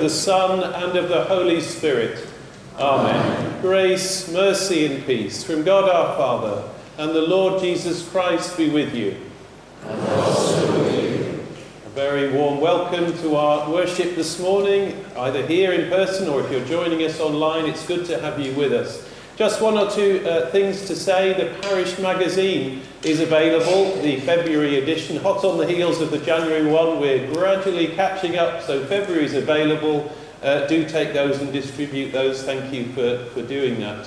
of the Son, and of the Holy Spirit. Amen. Grace, mercy, and peace from God our Father and the Lord Jesus Christ be with you. And also with you. A very warm welcome to our worship this morning, either here in person or if you're joining us online. It's good to have you with us. Just one or two uh, things to say. The parish magazine is available, the February edition, hot on the heels of the January one. We're gradually catching up, so February is available. Uh, do take those and distribute those. Thank you for, for doing that.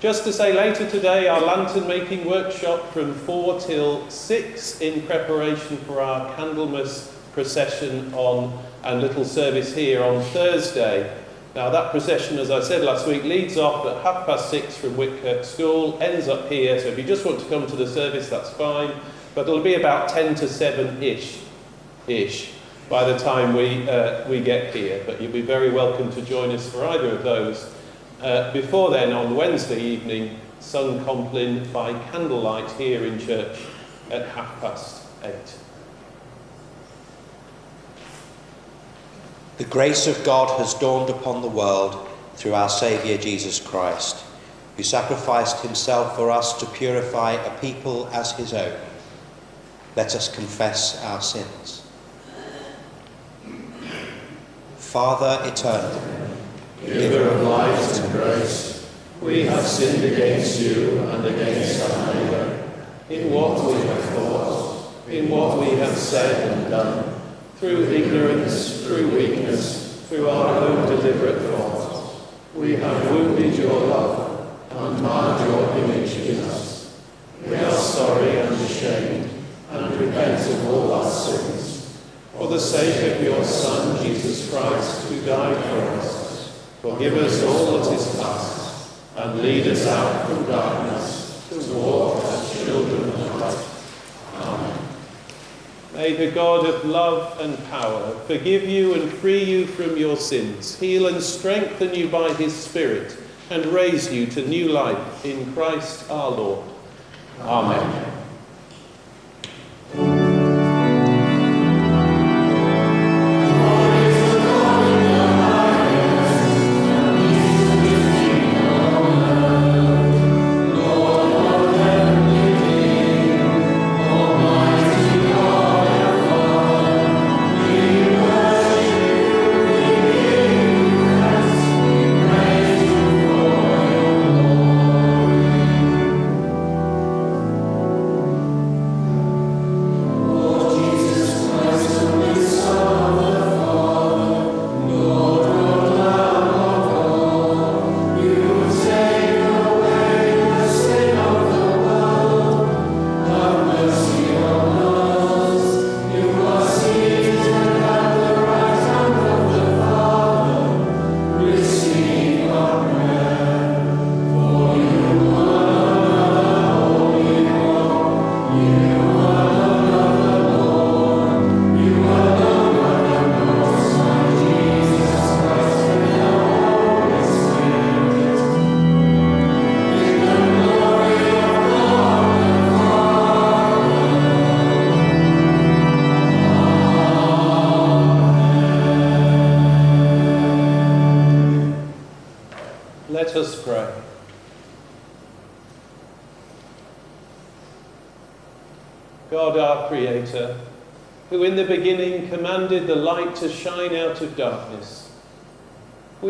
Just to say, later today, our lantern making workshop from 4 till 6 in preparation for our Candlemas procession on and little service here on Thursday. Now, that procession, as I said last week, leads off at half past six from Whitkirk School, ends up here. So, if you just want to come to the service, that's fine. But it'll be about 10 to 7 ish, ish by the time we, uh, we get here. But you'll be very welcome to join us for either of those. Uh, before then, on Wednesday evening, sung Compline by candlelight here in church at half past eight. The grace of God has dawned upon the world through our Saviour Jesus Christ, who sacrificed himself for us to purify a people as his own. Let us confess our sins. Father eternal, giver of life and grace, we have sinned against you and against our neighbour, in what we have thought, in what we have said and done through ignorance, through weakness, through our own deliberate thoughts. We have wounded your love and marred your image in us. We are sorry and ashamed and repent of all our sins. For the sake of your Son, Jesus Christ, who died for us, forgive us all that is past and lead us out from darkness to walk as children. May the God of love and power forgive you and free you from your sins, heal and strengthen you by his Spirit, and raise you to new life in Christ our Lord. Amen. Let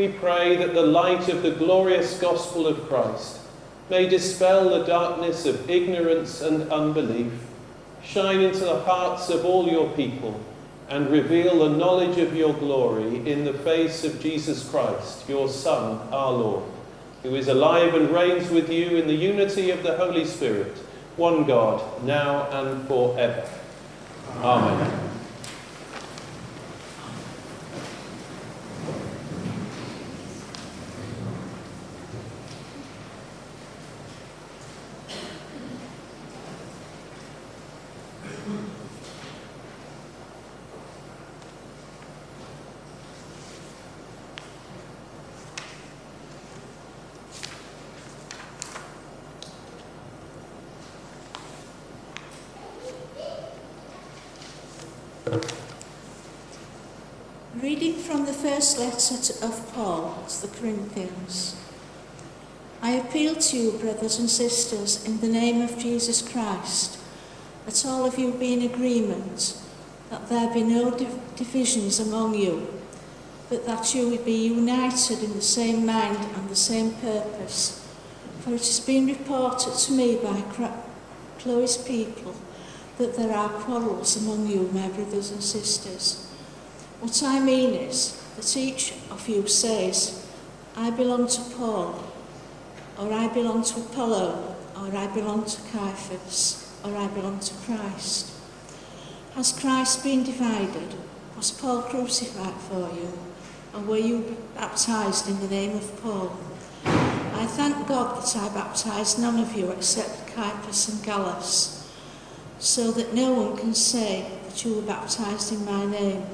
we pray that the light of the glorious gospel of Christ may dispel the darkness of ignorance and unbelief, shine into the hearts of all your people, and reveal the knowledge of your glory in the face of Jesus Christ, your Son, our Lord, who is alive and reigns with you in the unity of the Holy Spirit, one God, now and forever. Amen. from first letter of Paul to the Corinthians. I appeal to you, brothers and sisters, in the name of Jesus Christ, that all of you be in agreement, that there be no div- divisions among you, but that you be united in the same mind and the same purpose. For it has been reported to me by Chloe's people that there are quarrels among you, my brothers and sisters. What I mean is that each of you says, I belong to Paul, or I belong to Apollo, or I belong to Cephas, or I belong to Christ. Has Christ been divided? Was Paul crucified for you? Or were you baptized in the name of Paul? I thank God that I baptized none of you except Caiaphas and Gaius, so that no one can say that you were baptized in my name.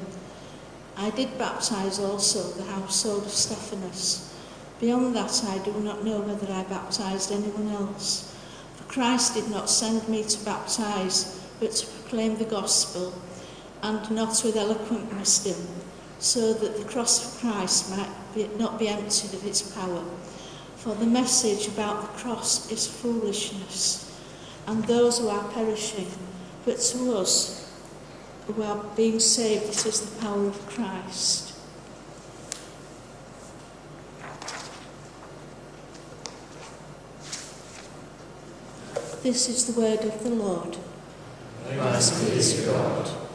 I did baptize also the household of Stephanus. Beyond that, I do not know whether I baptized anyone else. For Christ did not send me to baptize, but to proclaim the gospel, and not with eloquent wisdom, so that the cross of Christ might be, not be emptied of its power. For the message about the cross is foolishness, and those who are perishing, but to us who are being saved, This is the power of Christ. This is the word of the Lord. Thanks be to God.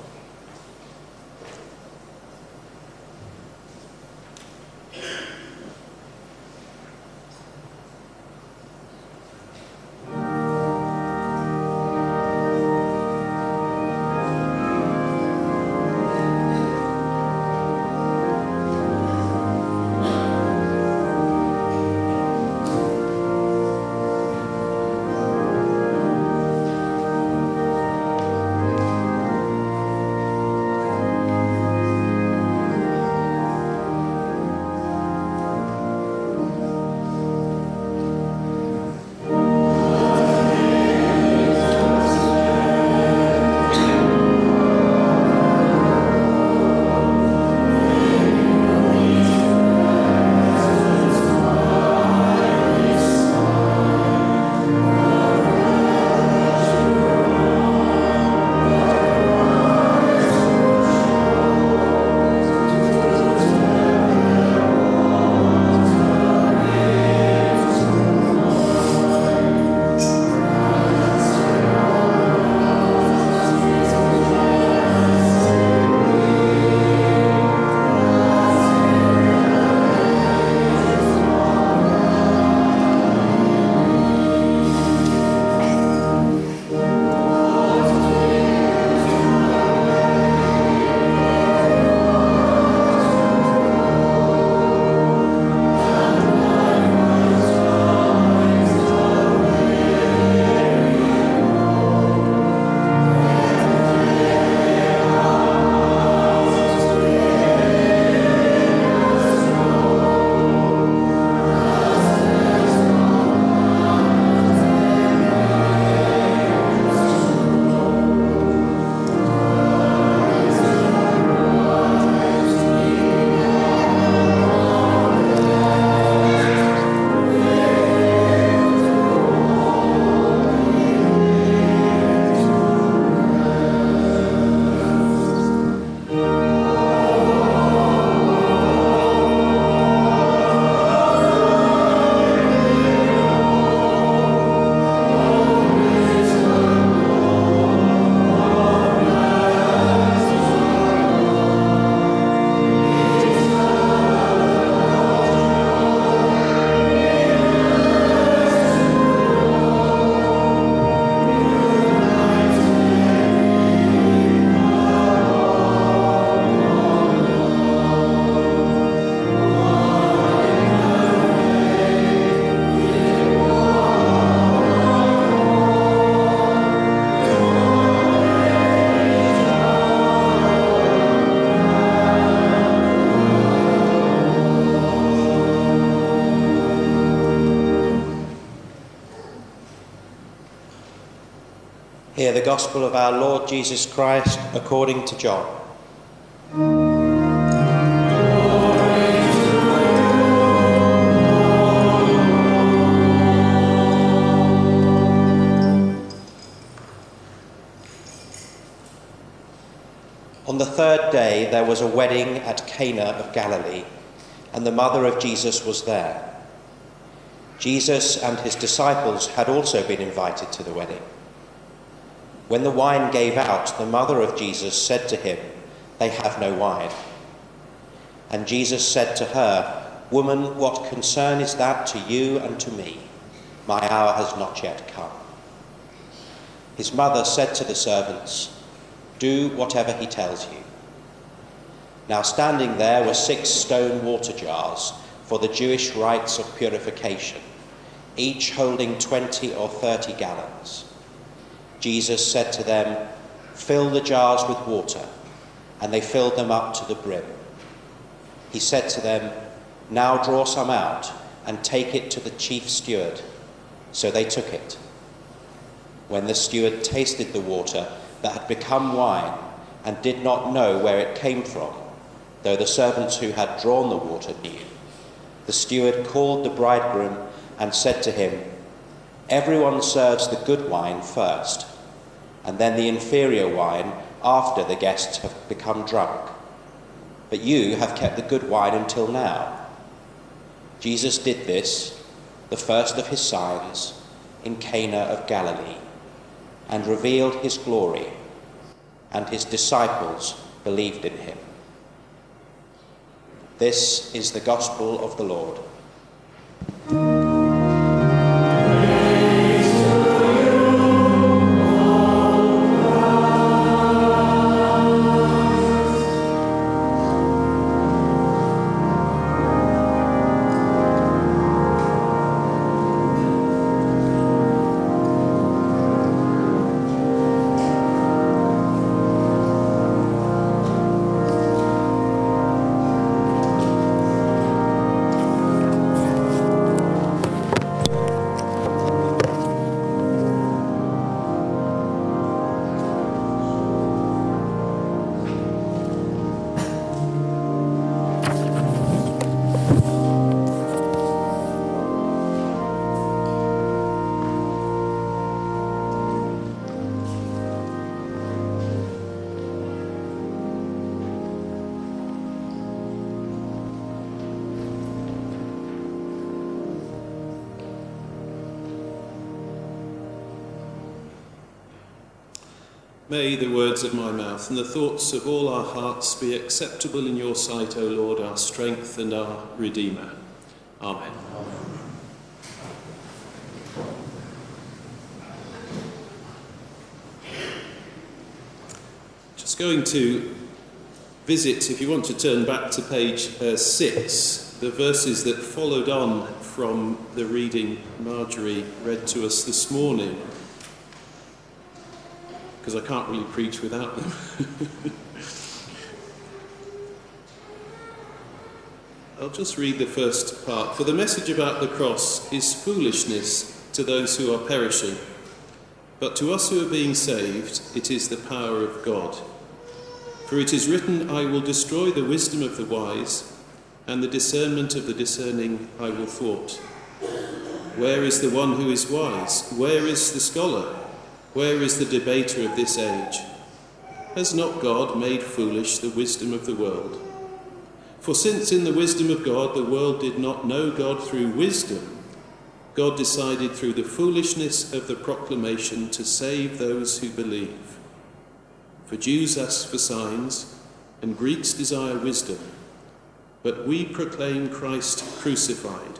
hear the gospel of our Lord Jesus Christ according to John. On the third day, there was a wedding at Cana of Galilee, and the mother of Jesus was there. Jesus and his disciples had also been invited to the wedding. When the wine gave out, the mother of Jesus said to him, They have no wine. And Jesus said to her, Woman, what concern is that to you and to me? My hour has not yet come. His mother said to the servants, Do whatever he tells you. Now, standing there were six stone water jars for the Jewish rites of purification, each holding 20 or 30 gallons. Jesus said to them, Fill the jars with water. And they filled them up to the brim. He said to them, Now draw some out and take it to the chief steward. So they took it. When the steward tasted the water that had become wine and did not know where it came from, though the servants who had drawn the water knew, the steward called the bridegroom and said to him, Everyone serves the good wine first and then the inferior wine after the guests have become drunk. But you have kept the good wine until now. Jesus did this, the first of his signs, in Cana of Galilee, and revealed his glory, and his disciples believed in him. This is the gospel of the Lord. May the words of my mouth and the thoughts of all our hearts be acceptable in your sight, O Lord, our strength and our Redeemer. Amen. Just going to visit, if you want to turn back to page uh, 6, the verses that followed on from the reading Marjorie read to us this morning because I can't really preach without them. I'll just read the first part. For the message about the cross is foolishness to those who are perishing, but to us who are being saved, it is the power of God. For it is written, I will destroy the wisdom of the wise, and the discernment of the discerning I will thwart. Where is the one who is wise? Where is the scholar? Where is the debater of this age? Has not God made foolish the wisdom of the world? For since in the wisdom of God the world did not know God through wisdom, God decided through the foolishness of the proclamation to save those who believe. For Jews ask for signs, and Greeks desire wisdom, but we proclaim Christ crucified,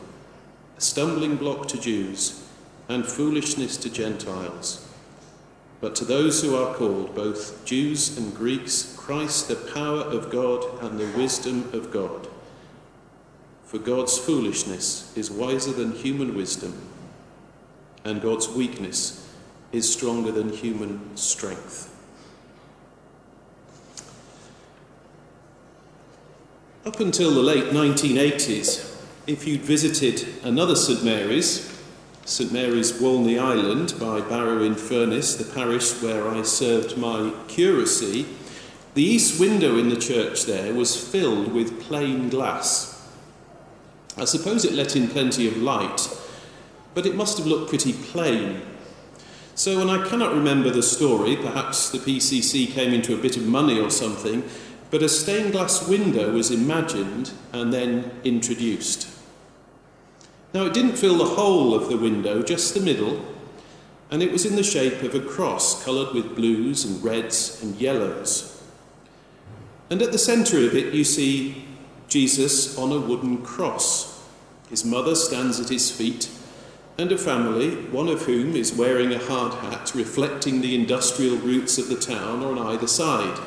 a stumbling block to Jews and foolishness to Gentiles. But to those who are called, both Jews and Greeks, Christ the power of God and the wisdom of God. For God's foolishness is wiser than human wisdom, and God's weakness is stronger than human strength. Up until the late 1980s, if you'd visited another St Mary's, St Mary's Walney Island by Barrow in Furness, the parish where I served my curacy, the east window in the church there was filled with plain glass. I suppose it let in plenty of light, but it must have looked pretty plain. So, and I cannot remember the story, perhaps the PCC came into a bit of money or something, but a stained glass window was imagined and then introduced. Now, it didn't fill the whole of the window, just the middle, and it was in the shape of a cross coloured with blues and reds and yellows. And at the centre of it, you see Jesus on a wooden cross. His mother stands at his feet, and a family, one of whom is wearing a hard hat reflecting the industrial roots of the town on either side.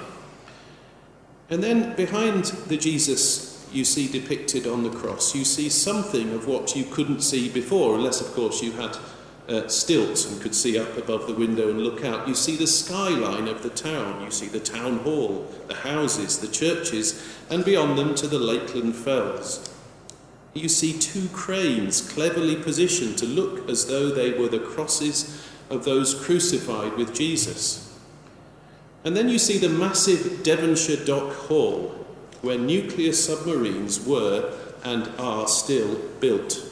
And then behind the Jesus you see depicted on the cross, you see something of what you couldn't see before, unless, of course, you had uh, stilts and could see up above the window and look out. You see the skyline of the town, you see the town hall, the houses, the churches, and beyond them to the Lakeland Fells. You see two cranes cleverly positioned to look as though they were the crosses of those crucified with Jesus. And then you see the massive Devonshire Dock Hall, where nuclear submarines were and are still built.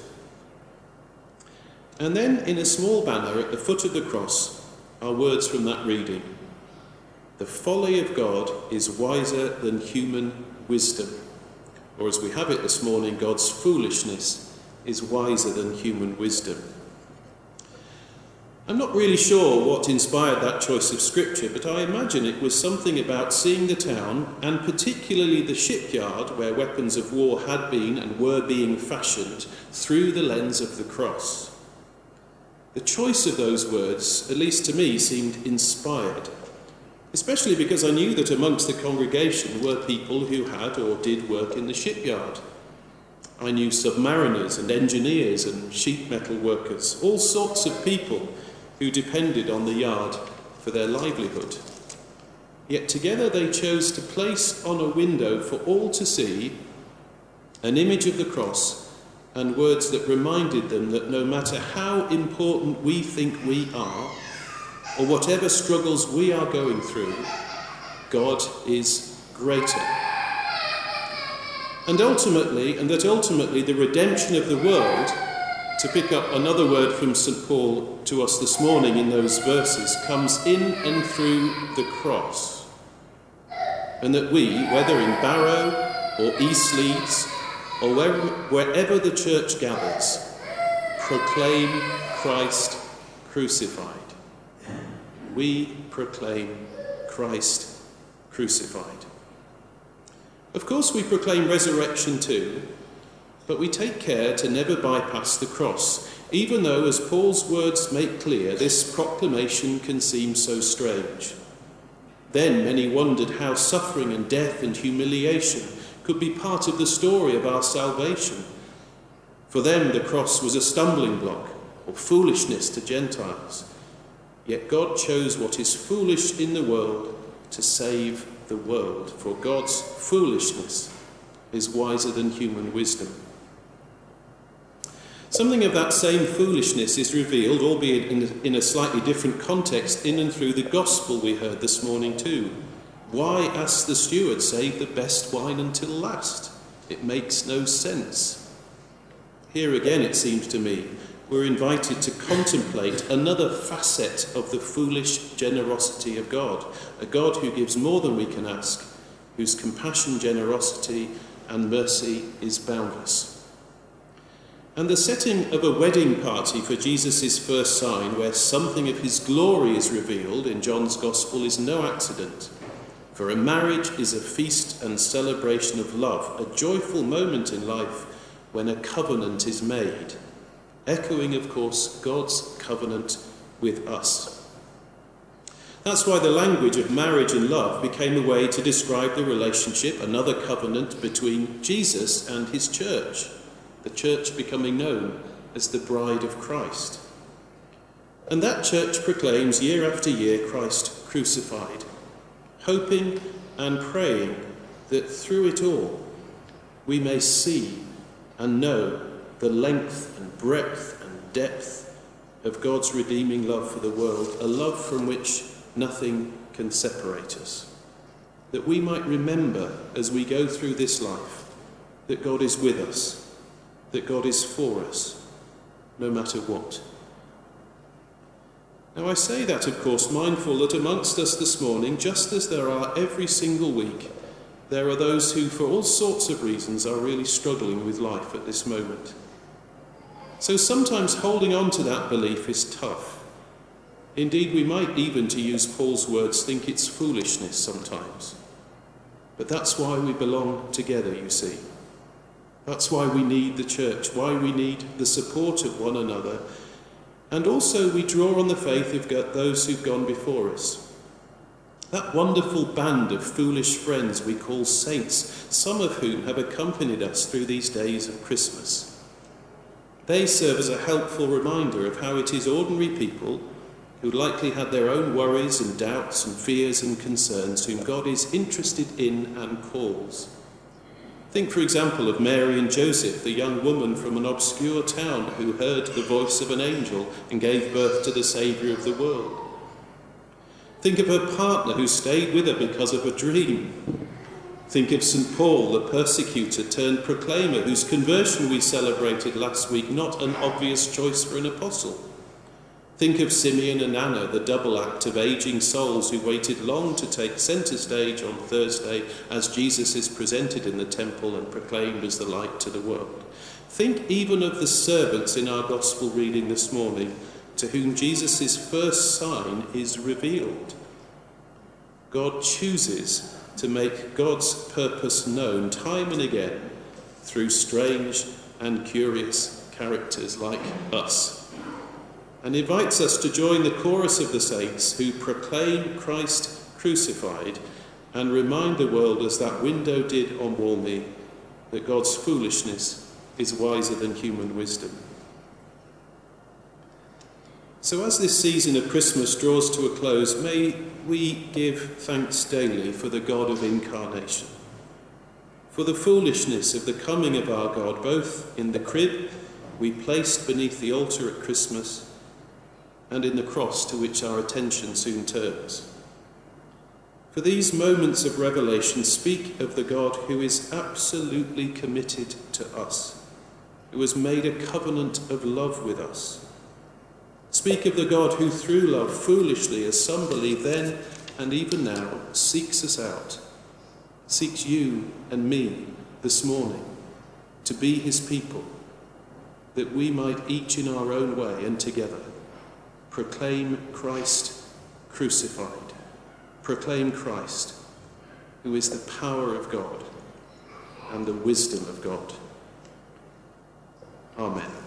And then in a small banner at the foot of the cross are words from that reading The folly of God is wiser than human wisdom. Or as we have it this morning, God's foolishness is wiser than human wisdom. I'm not really sure what inspired that choice of scripture, but I imagine it was something about seeing the town, and particularly the shipyard where weapons of war had been and were being fashioned, through the lens of the cross. The choice of those words, at least to me, seemed inspired, especially because I knew that amongst the congregation were people who had or did work in the shipyard. I knew submariners and engineers and sheet metal workers, all sorts of people who depended on the yard for their livelihood. Yet together they chose to place on a window for all to see an image of the cross and words that reminded them that no matter how important we think we are, or whatever struggles we are going through, God is greater. And ultimately, and that ultimately the redemption of the world to pick up another word from St. Paul to us this morning in those verses, comes in and through the cross. And that we, whether in Barrow or East Leeds or wherever the church gathers, proclaim Christ crucified. We proclaim Christ crucified. Of course, we proclaim resurrection too, but we take care to never bypass the cross, even though, as Paul's words make clear, this proclamation can seem so strange. Then many wondered how suffering and death and humiliation could be part of the story of our salvation. For them, the cross was a stumbling block or foolishness to Gentiles. Yet God chose what is foolish in the world to save the world, for God's foolishness is wiser than human wisdom. Something of that same foolishness is revealed, albeit in, in a slightly different context, in and through the gospel we heard this morning, too. Why, asked the steward, save the best wine until last? It makes no sense. Here again, it seems to me, we're invited to contemplate another facet of the foolish generosity of God, a God who gives more than we can ask, whose compassion, generosity, and mercy is boundless. And the setting of a wedding party for Jesus' first sign, where something of his glory is revealed in John's Gospel, is no accident. For a marriage is a feast and celebration of love, a joyful moment in life when a covenant is made, echoing, of course, God's covenant with us. That's why the language of marriage and love became a way to describe the relationship, another covenant between Jesus and his church the church becoming known as the bride of Christ. And that church proclaims year after year Christ crucified, hoping and praying that through it all we may see and know the length and breadth and depth of God's redeeming love for the world, a love from which nothing can separate us. That we might remember as we go through this life that God is with us that God is for us, no matter what. Now, I say that, of course, mindful that amongst us this morning, just as there are every single week, there are those who, for all sorts of reasons, are really struggling with life at this moment. So sometimes holding on to that belief is tough. Indeed, we might even, to use Paul's words, think it's foolishness sometimes. But that's why we belong together, you see. That's why we need the church, why we need the support of one another. And also, we draw on the faith of those who've gone before us. That wonderful band of foolish friends we call saints, some of whom have accompanied us through these days of Christmas. They serve as a helpful reminder of how it is ordinary people who likely had their own worries and doubts and fears and concerns whom God is interested in and calls. Think, for example, of Mary and Joseph, the young woman from an obscure town who heard the voice of an angel and gave birth to the Saviour of the world. Think of her partner who stayed with her because of a dream. Think of St. Paul, the persecutor turned proclaimer, whose conversion we celebrated last week, not an obvious choice for an apostle. Think of Simeon and Anna, the double act of aging souls who waited long to take centre stage on Thursday as Jesus is presented in the temple and proclaimed as the light to the world. Think even of the servants in our gospel reading this morning, to whom Jesus' first sign is revealed. God chooses to make God's purpose known time and again through strange and curious characters like us, and invites us to join the chorus of the saints who proclaim Christ crucified and remind the world, as that window did on Walney, that God's foolishness is wiser than human wisdom. So, as this season of Christmas draws to a close, may we give thanks daily for the God of incarnation, for the foolishness of the coming of our God, both in the crib we placed beneath the altar at Christmas and in the cross to which our attention soon turns. For these moments of revelation speak of the God who is absolutely committed to us, who has made a covenant of love with us Speak of the God who, through love, foolishly, as some believe then and even now, seeks us out, seeks you and me this morning to be his people, that we might each in our own way and together proclaim Christ crucified, proclaim Christ, who is the power of God and the wisdom of God. Amen.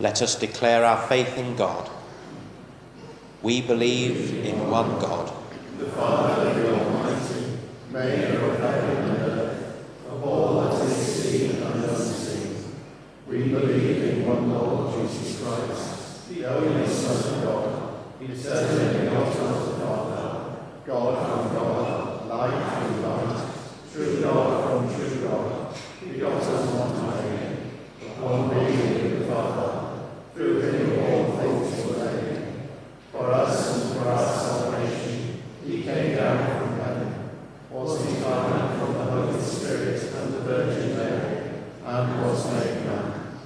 Let us declare our faith in God. We believe in one God. The Father, the Almighty, maker of heaven and earth, of all that is seen and unseen. We believe in one Lord Jesus Christ, the only Son of God, eternally begotten of the Father, God from God, light from light, true God from true God, begotten one Mary, one being with the Father through him all things were made. For us and for our salvation, he came down from heaven, was incarnate from the Holy Spirit and the Virgin Mary, and was made man.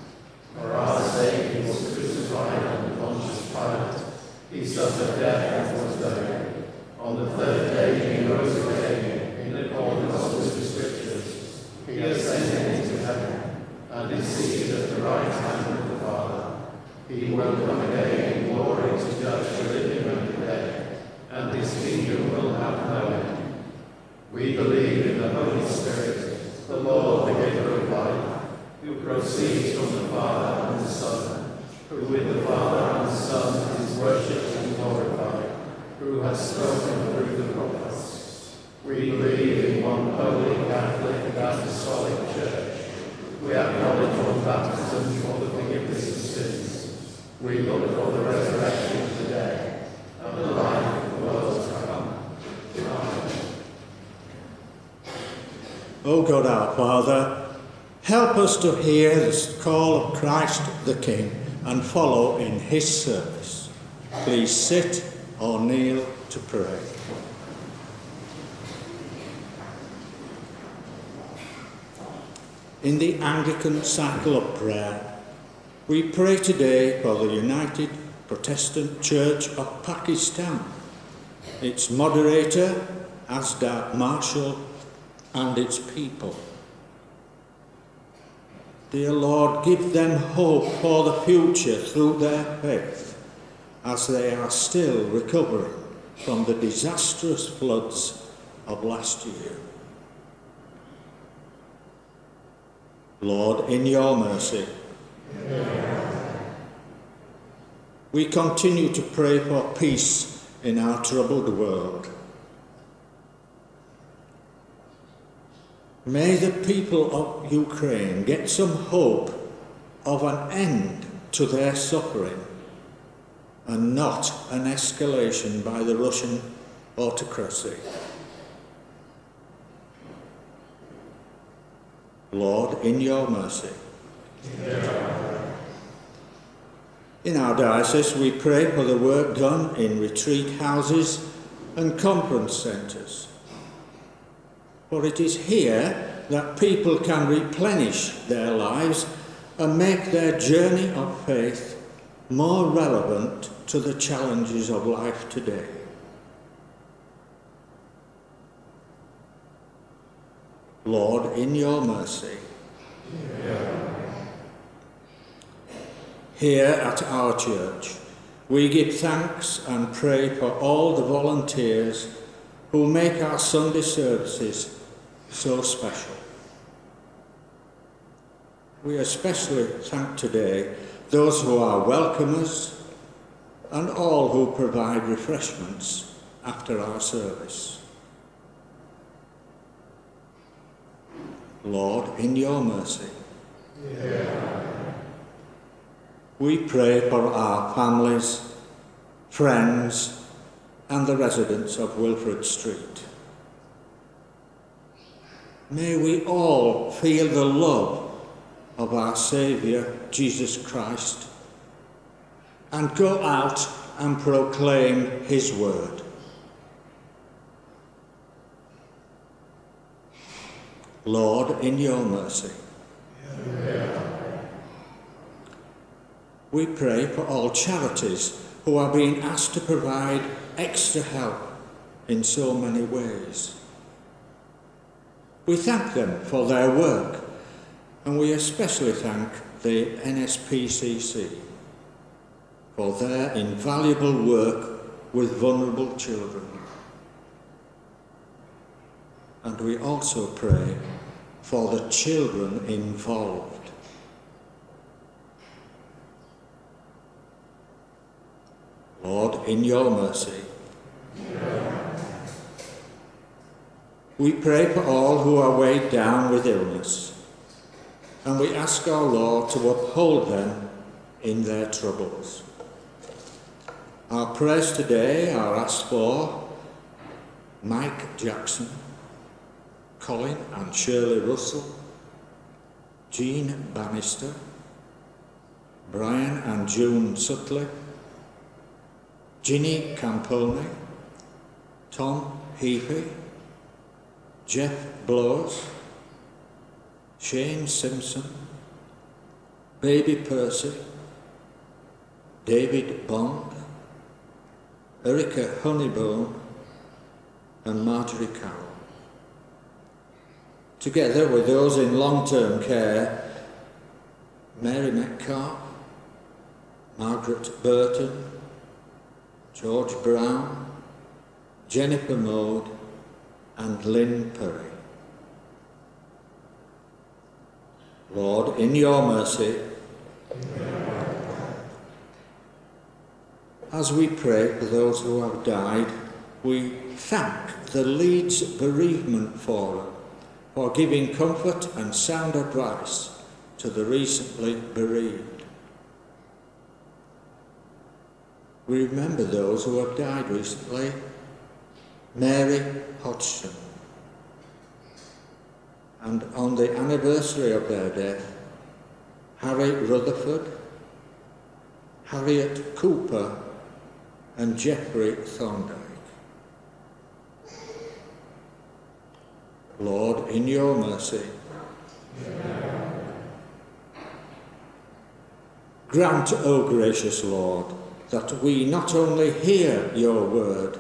For our sake he was crucified under Pontius Pilate. He suffered death and was buried. On the third day he rose again in accordance with the Scriptures. He ascended into heaven and is seated at the right hand of the Father. He will come again in glory to judge the living and the dead, and his kingdom will have no end. We believe in the Holy Spirit, the Lord, the giver of life, who proceeds from the Father and the Son, who with the Father and the Son is worshipped and glorified spoken through the prophets. We believe in one holy Catholic and Apostolic Church. We acknowledge one baptism for the forgiveness of sins. We look for the resurrection of the dead and the life of the world to come. Amen. O God our Father, help us to hear the call of Christ the King and follow in his service. Please sit or kneel to pray. In the Anglican cycle of prayer, we pray today for the United Protestant Church of Pakistan, its moderator, Azad Marshall, and its people. Dear Lord, give them hope for the future through their faith as they are still recovering from the disastrous floods of last year. Lord, in your mercy, we continue to pray for peace in our troubled world. May the people of Ukraine get some hope of an end to their suffering and not an escalation by the Russian autocracy. Lord, in your mercy. In our diocese, we pray for the work done in retreat houses and conference centres. For it is here that people can replenish their lives and make their journey of faith more relevant to the challenges of life today. Lord, in your mercy. Here at our church, we give thanks and pray for all the volunteers who make our Sunday services so special. We especially thank today those who are welcomers and all who provide refreshments after our service. Lord, in your mercy. Yeah. We pray for our families, friends, and the residents of Wilfred Street. May we all feel the love of our Saviour, Jesus Christ, and go out and proclaim his word. Lord, in your mercy. We pray for all charities who are being asked to provide extra help in so many ways. We thank them for their work, and we especially thank the NSPCC for their invaluable work with vulnerable children. And we also pray for the children involved. Lord, in your mercy. We pray for all who are weighed down with illness, and we ask our Lord to uphold them in their troubles. Our prayers today are asked for Mike Jackson, Colin and Shirley Russell, Jean Bannister, Brian and June Sutley, Ginny Camponi, Tom Heapy, Jeff Blows, Shane Simpson, Baby Percy, David Bond, Erica Honeybone, and Marjorie Carroll. Together with those in long-term care, Mary Metcalf, Margaret Burton, George Brown, Jennifer Mode, and Lynn Perry. Lord, in your mercy, as we pray for those who have died We thank the Leeds Bereavement Forum for giving comfort and sound advice to the recently bereaved. We remember those who have died recently. Mary Hodgson. And on the anniversary of their death, Harry Rutherford, Harriet Cooper, and Jeffrey Thorndike. Lord, in your mercy, grant, O gracious Lord, that we not only hear your word,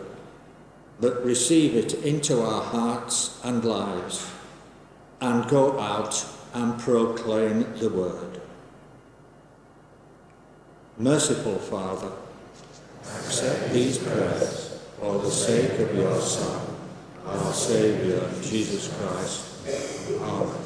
but receive it into our hearts and lives, and go out and proclaim the word. Merciful Father, accept these prayers for the sake of your Son, our Saviour, Jesus Christ. Amen.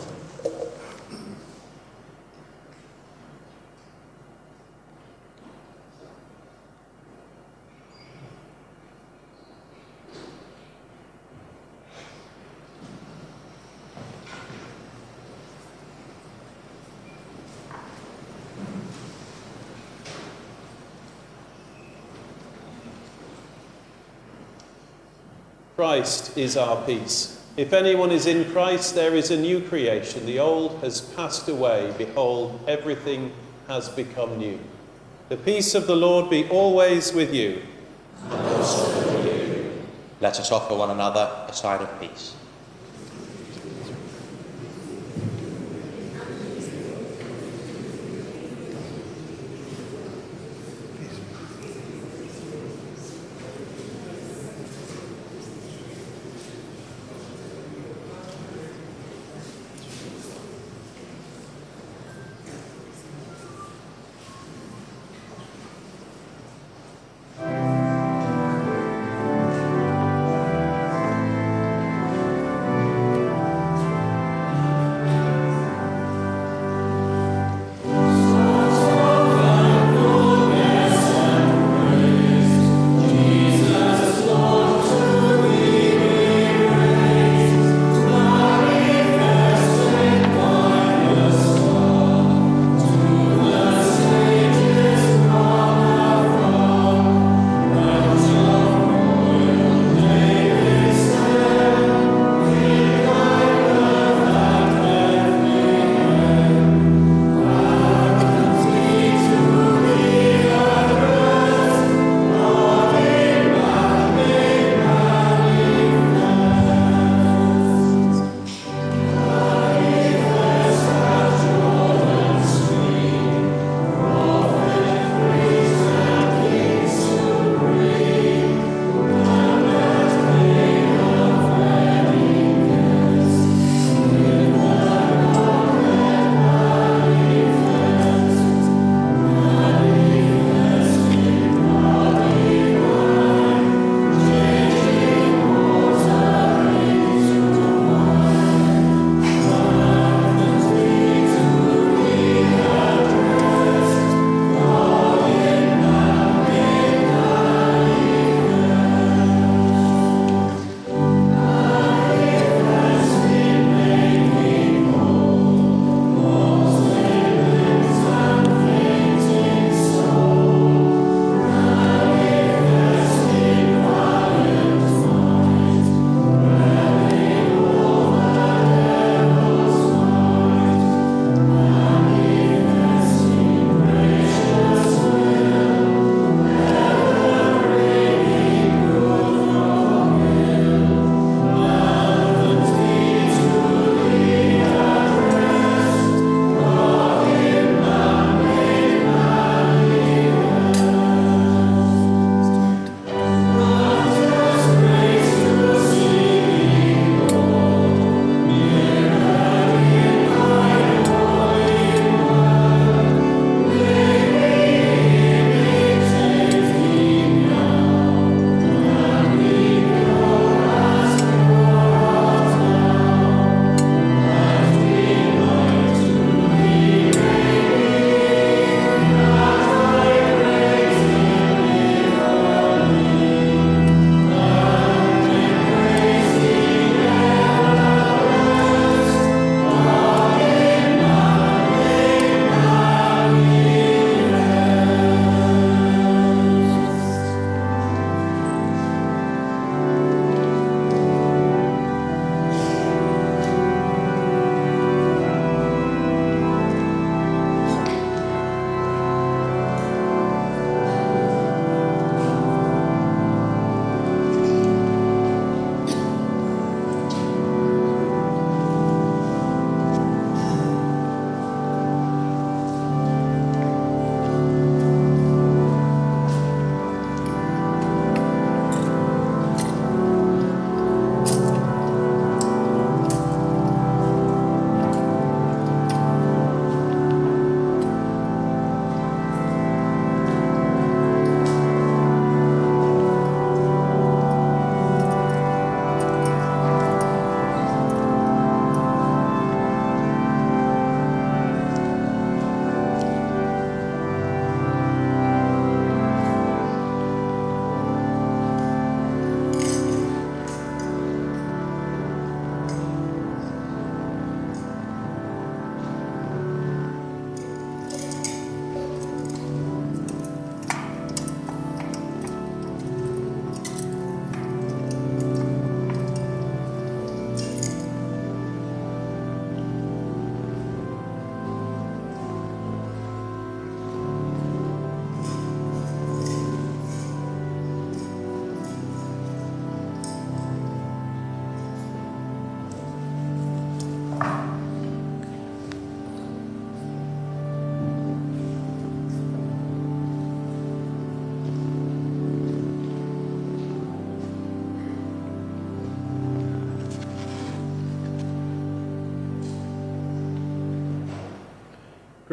Christ is our peace. If anyone is in Christ, there is a new creation. The old has passed away. Behold, everything has become new. The peace of the Lord be always with you. With you. Let us offer one another a sign of peace.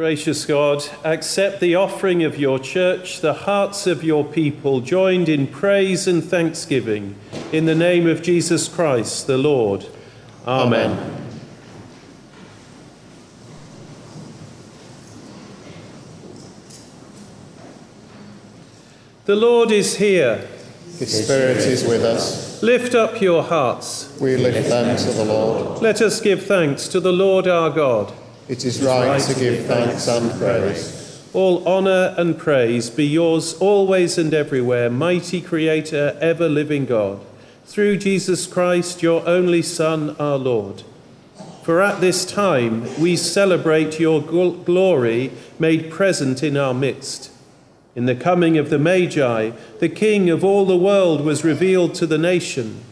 Gracious God, accept the offering of your church, the hearts of your people joined in praise and thanksgiving, in the name of Jesus Christ the Lord. Amen. Amen. The Lord is here. His Spirit is with us. Lift up your hearts. We lift them to the Lord. Let us give thanks to the Lord our God. It is right to give thanks and praise. All honour and praise be yours always and everywhere, mighty Creator, ever living God, through Jesus Christ, your only Son, our Lord. For at this time we celebrate your glory made present in our midst. In the coming of the Magi, the King of all the world was revealed to the nation.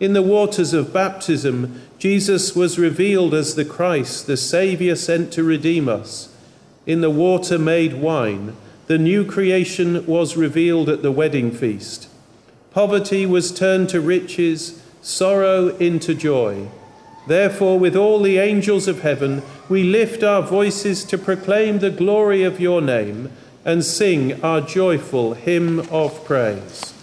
In the waters of baptism, Jesus was revealed as the Christ, the Saviour sent to redeem us. In the water made wine, the new creation was revealed at the wedding feast. Poverty was turned to riches, sorrow into joy. Therefore, with all the angels of heaven, we lift our voices to proclaim the glory of your name and sing our joyful hymn of praise.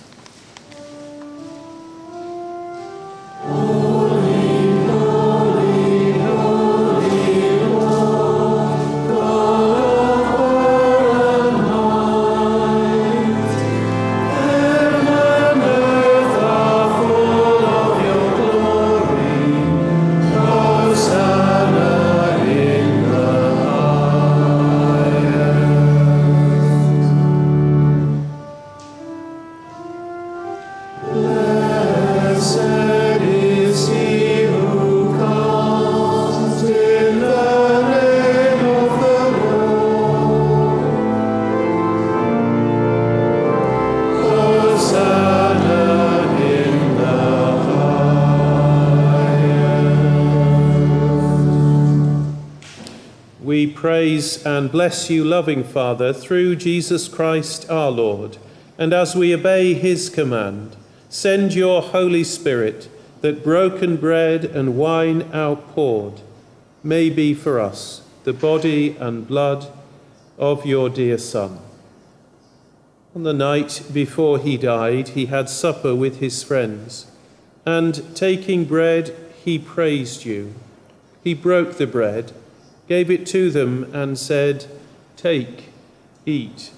Bless you, loving Father, through Jesus Christ our Lord. And as we obey his command, send your Holy Spirit that broken bread and wine outpoured may be for us the body and blood of your dear Son. On the night before he died, he had supper with his friends, and taking bread, he praised you. He broke the bread gave it to them, and said, Take, eat.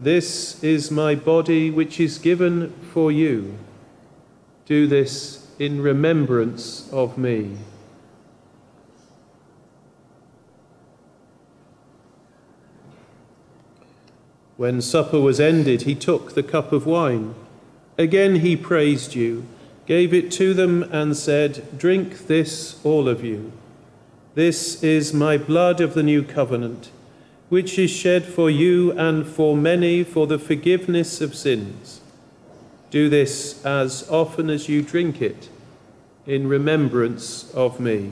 This is my body which is given for you. Do this in remembrance of me. When supper was ended, he took the cup of wine. Again he praised you, gave it to them, and said, Drink this, all of you. This is my blood of the new covenant, which is shed for you and for many for the forgiveness of sins. Do this as often as you drink it in remembrance of me.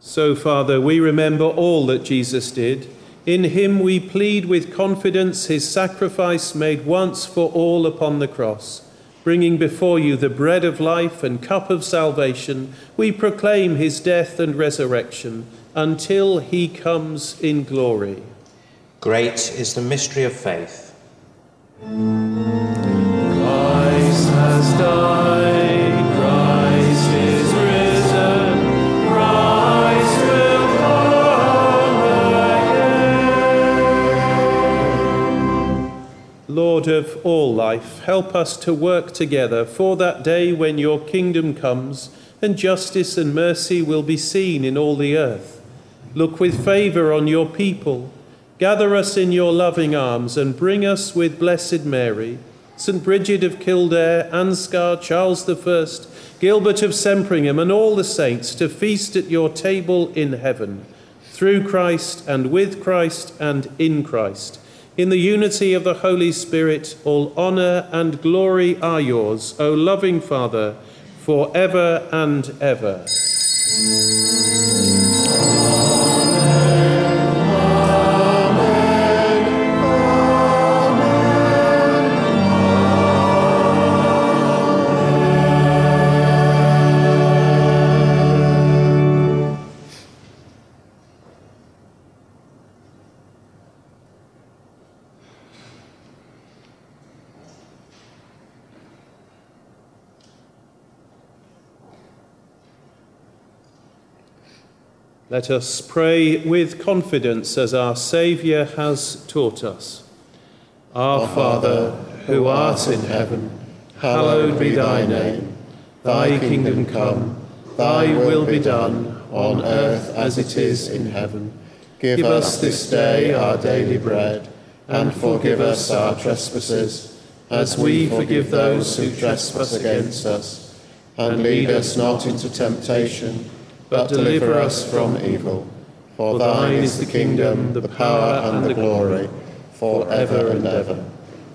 So, Father, we remember all that Jesus did in him we plead with confidence his sacrifice made once for all upon the cross. Bringing before you the bread of life and cup of salvation, we proclaim his death and resurrection until he comes in glory. Great is the mystery of faith. Christ has died. Lord of all life, help us to work together for that day when your kingdom comes and justice and mercy will be seen in all the earth. Look with favour on your people. Gather us in your loving arms and bring us with Blessed Mary, St. Bridget of Kildare, Ansgar, Charles I, Gilbert of Sempringham, and all the saints to feast at your table in heaven, through Christ and with Christ and in Christ in the unity of the Holy Spirit, all honour and glory are yours, O loving Father, for ever and ever. Let us pray with confidence as our Saviour has taught us. Our Father, who art in heaven, hallowed be thy name. Thy kingdom come, thy will be done, on earth as it is in heaven. Give us this day our daily bread, and forgive us our trespasses, as we forgive those who trespass against us. And lead us not into temptation, but deliver us from evil. For thine is the kingdom, the power, and the glory, for ever and ever.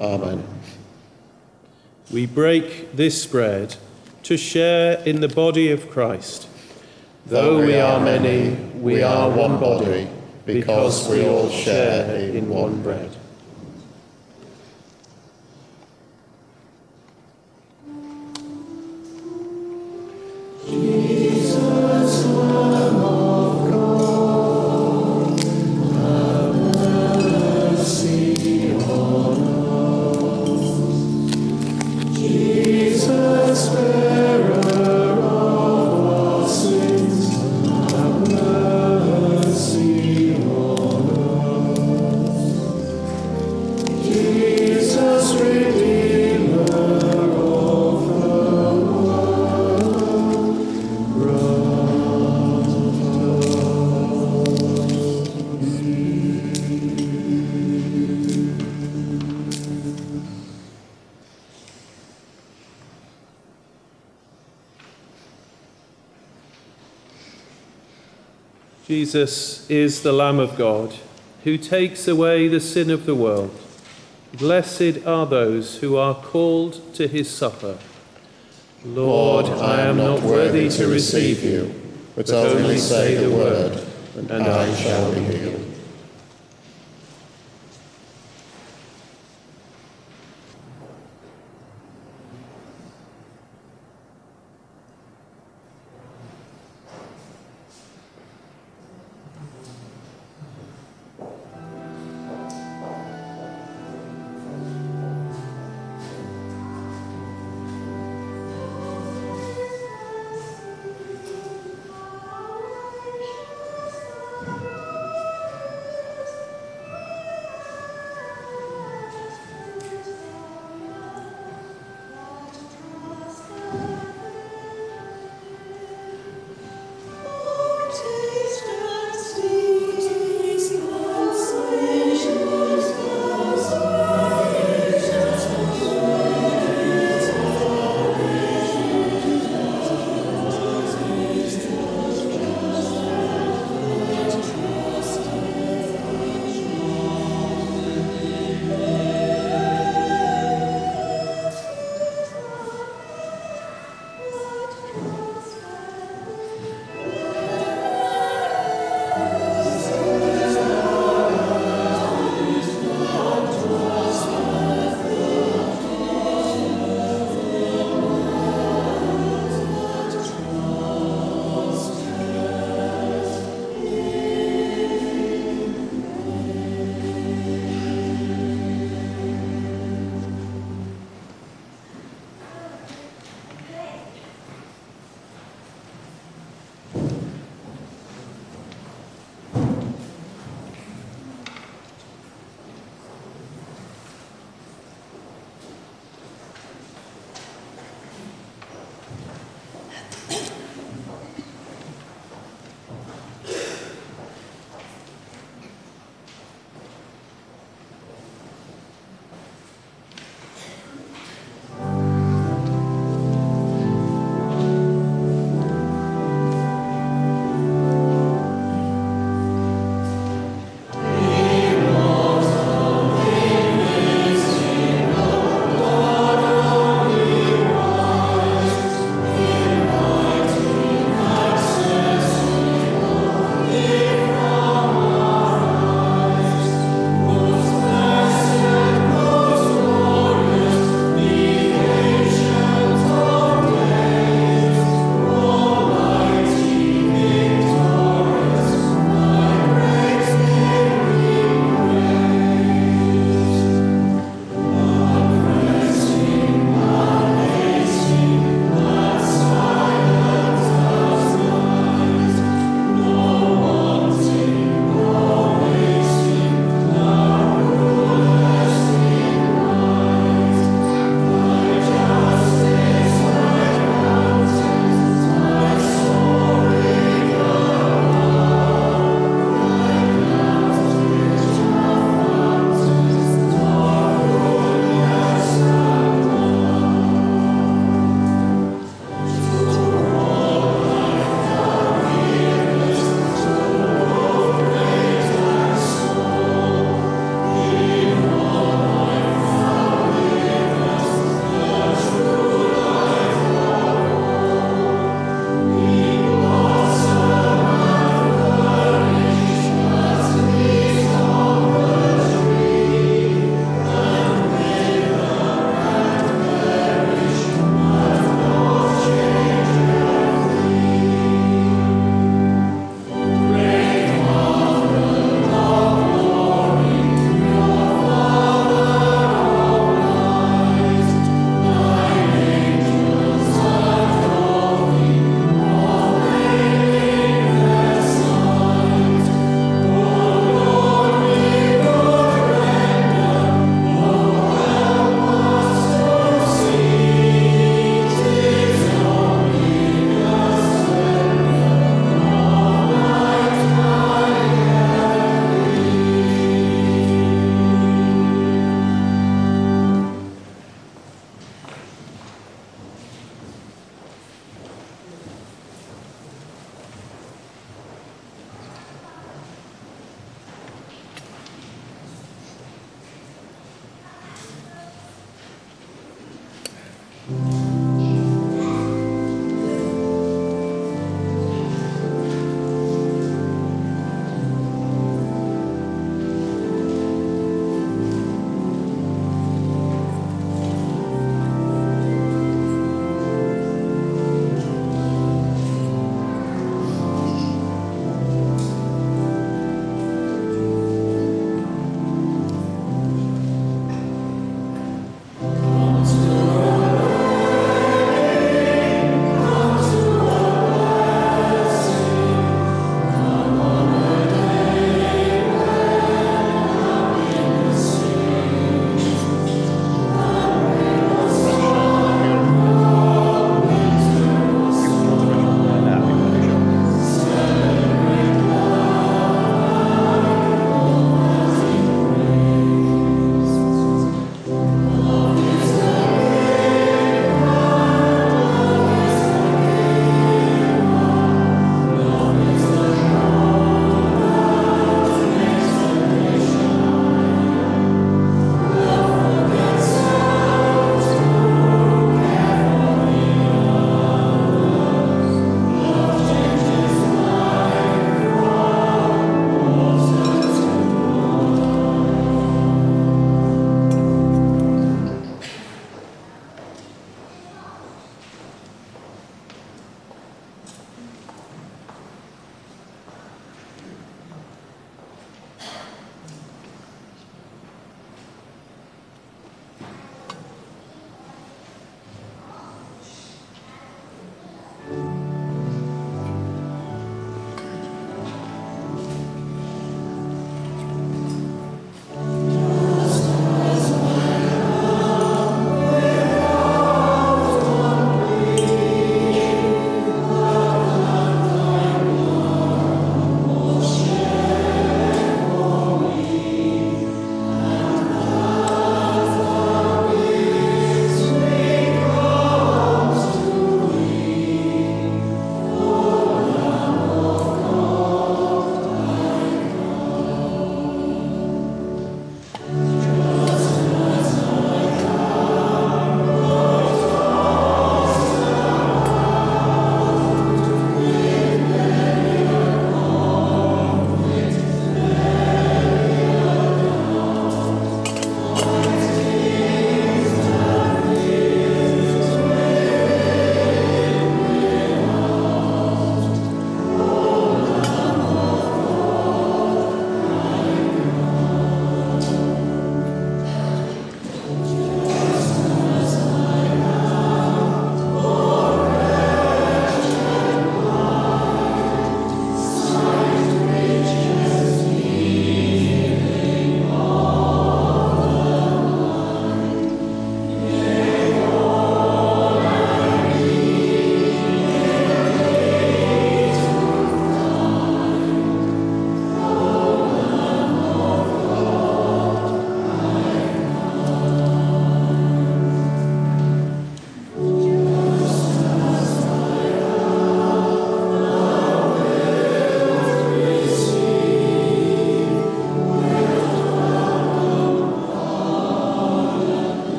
Amen. We break this bread to share in the body of Christ. Though we are many, we are one body, because we all share in one bread. Jesus was one. Is the Lamb of God who takes away the sin of the world. Blessed are those who are called to his supper. Lord, I am not worthy to receive you, but only say the word, and I shall be healed.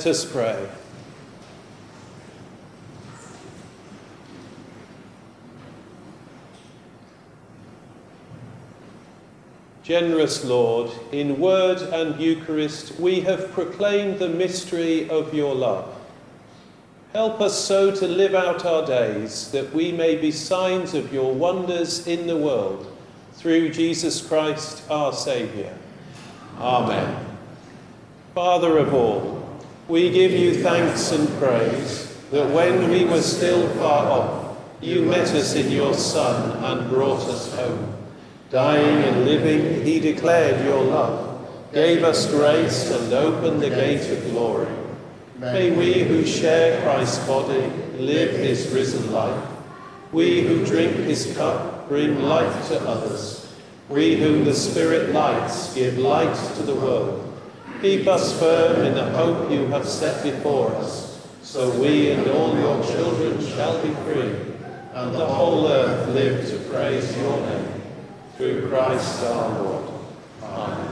Let us pray. Generous Lord, in word and Eucharist we have proclaimed the mystery of your love. Help us so to live out our days that we may be signs of your wonders in the world through Jesus Christ our Saviour. Amen. Father of all, we give you thanks and praise that when we were still far off, you met us in your Son and brought us home. Dying and living, he declared your love, gave us grace and opened the gate of glory. May we who share Christ's body live his risen life. We who drink his cup bring life to others. We whom the Spirit lights give light to the world. Keep us firm in the hope you have set before us, so we and all your children shall be free, and the whole earth live to praise your name through Christ our Lord. Amen.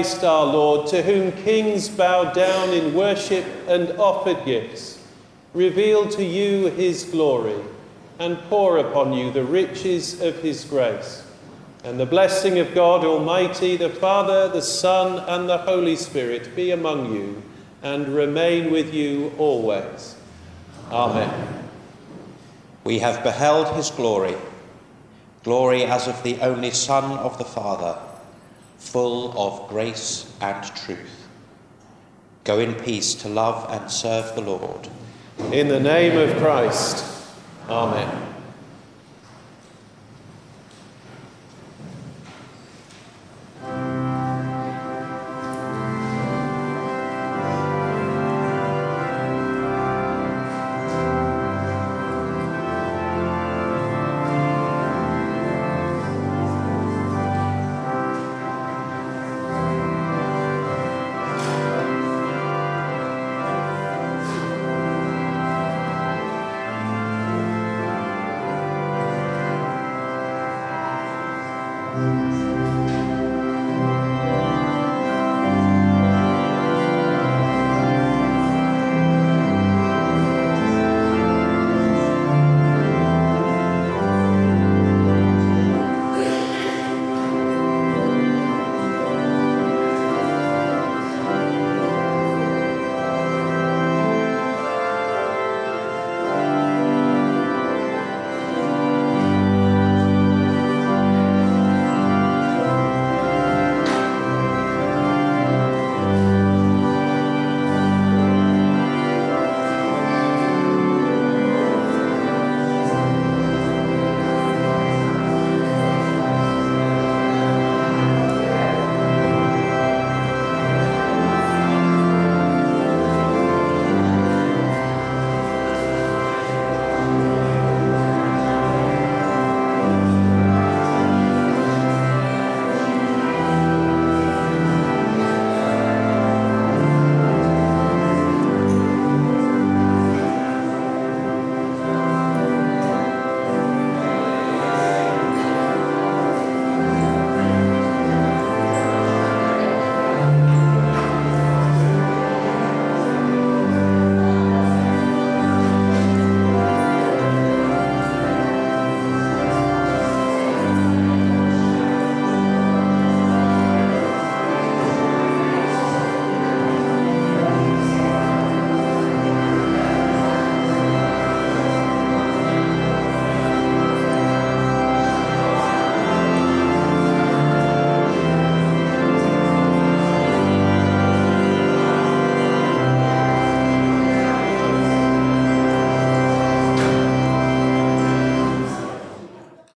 Christ our Lord, to whom kings bow down in worship and offered gifts, reveal to you his glory and pour upon you the riches of his grace. And the blessing of God Almighty, the Father, the Son, and the Holy Spirit be among you and remain with you always. Amen. We have beheld his glory, glory as of the only Son of the Father, full of grace and truth. Go in peace to love and serve the Lord. In the name of Christ. Amen.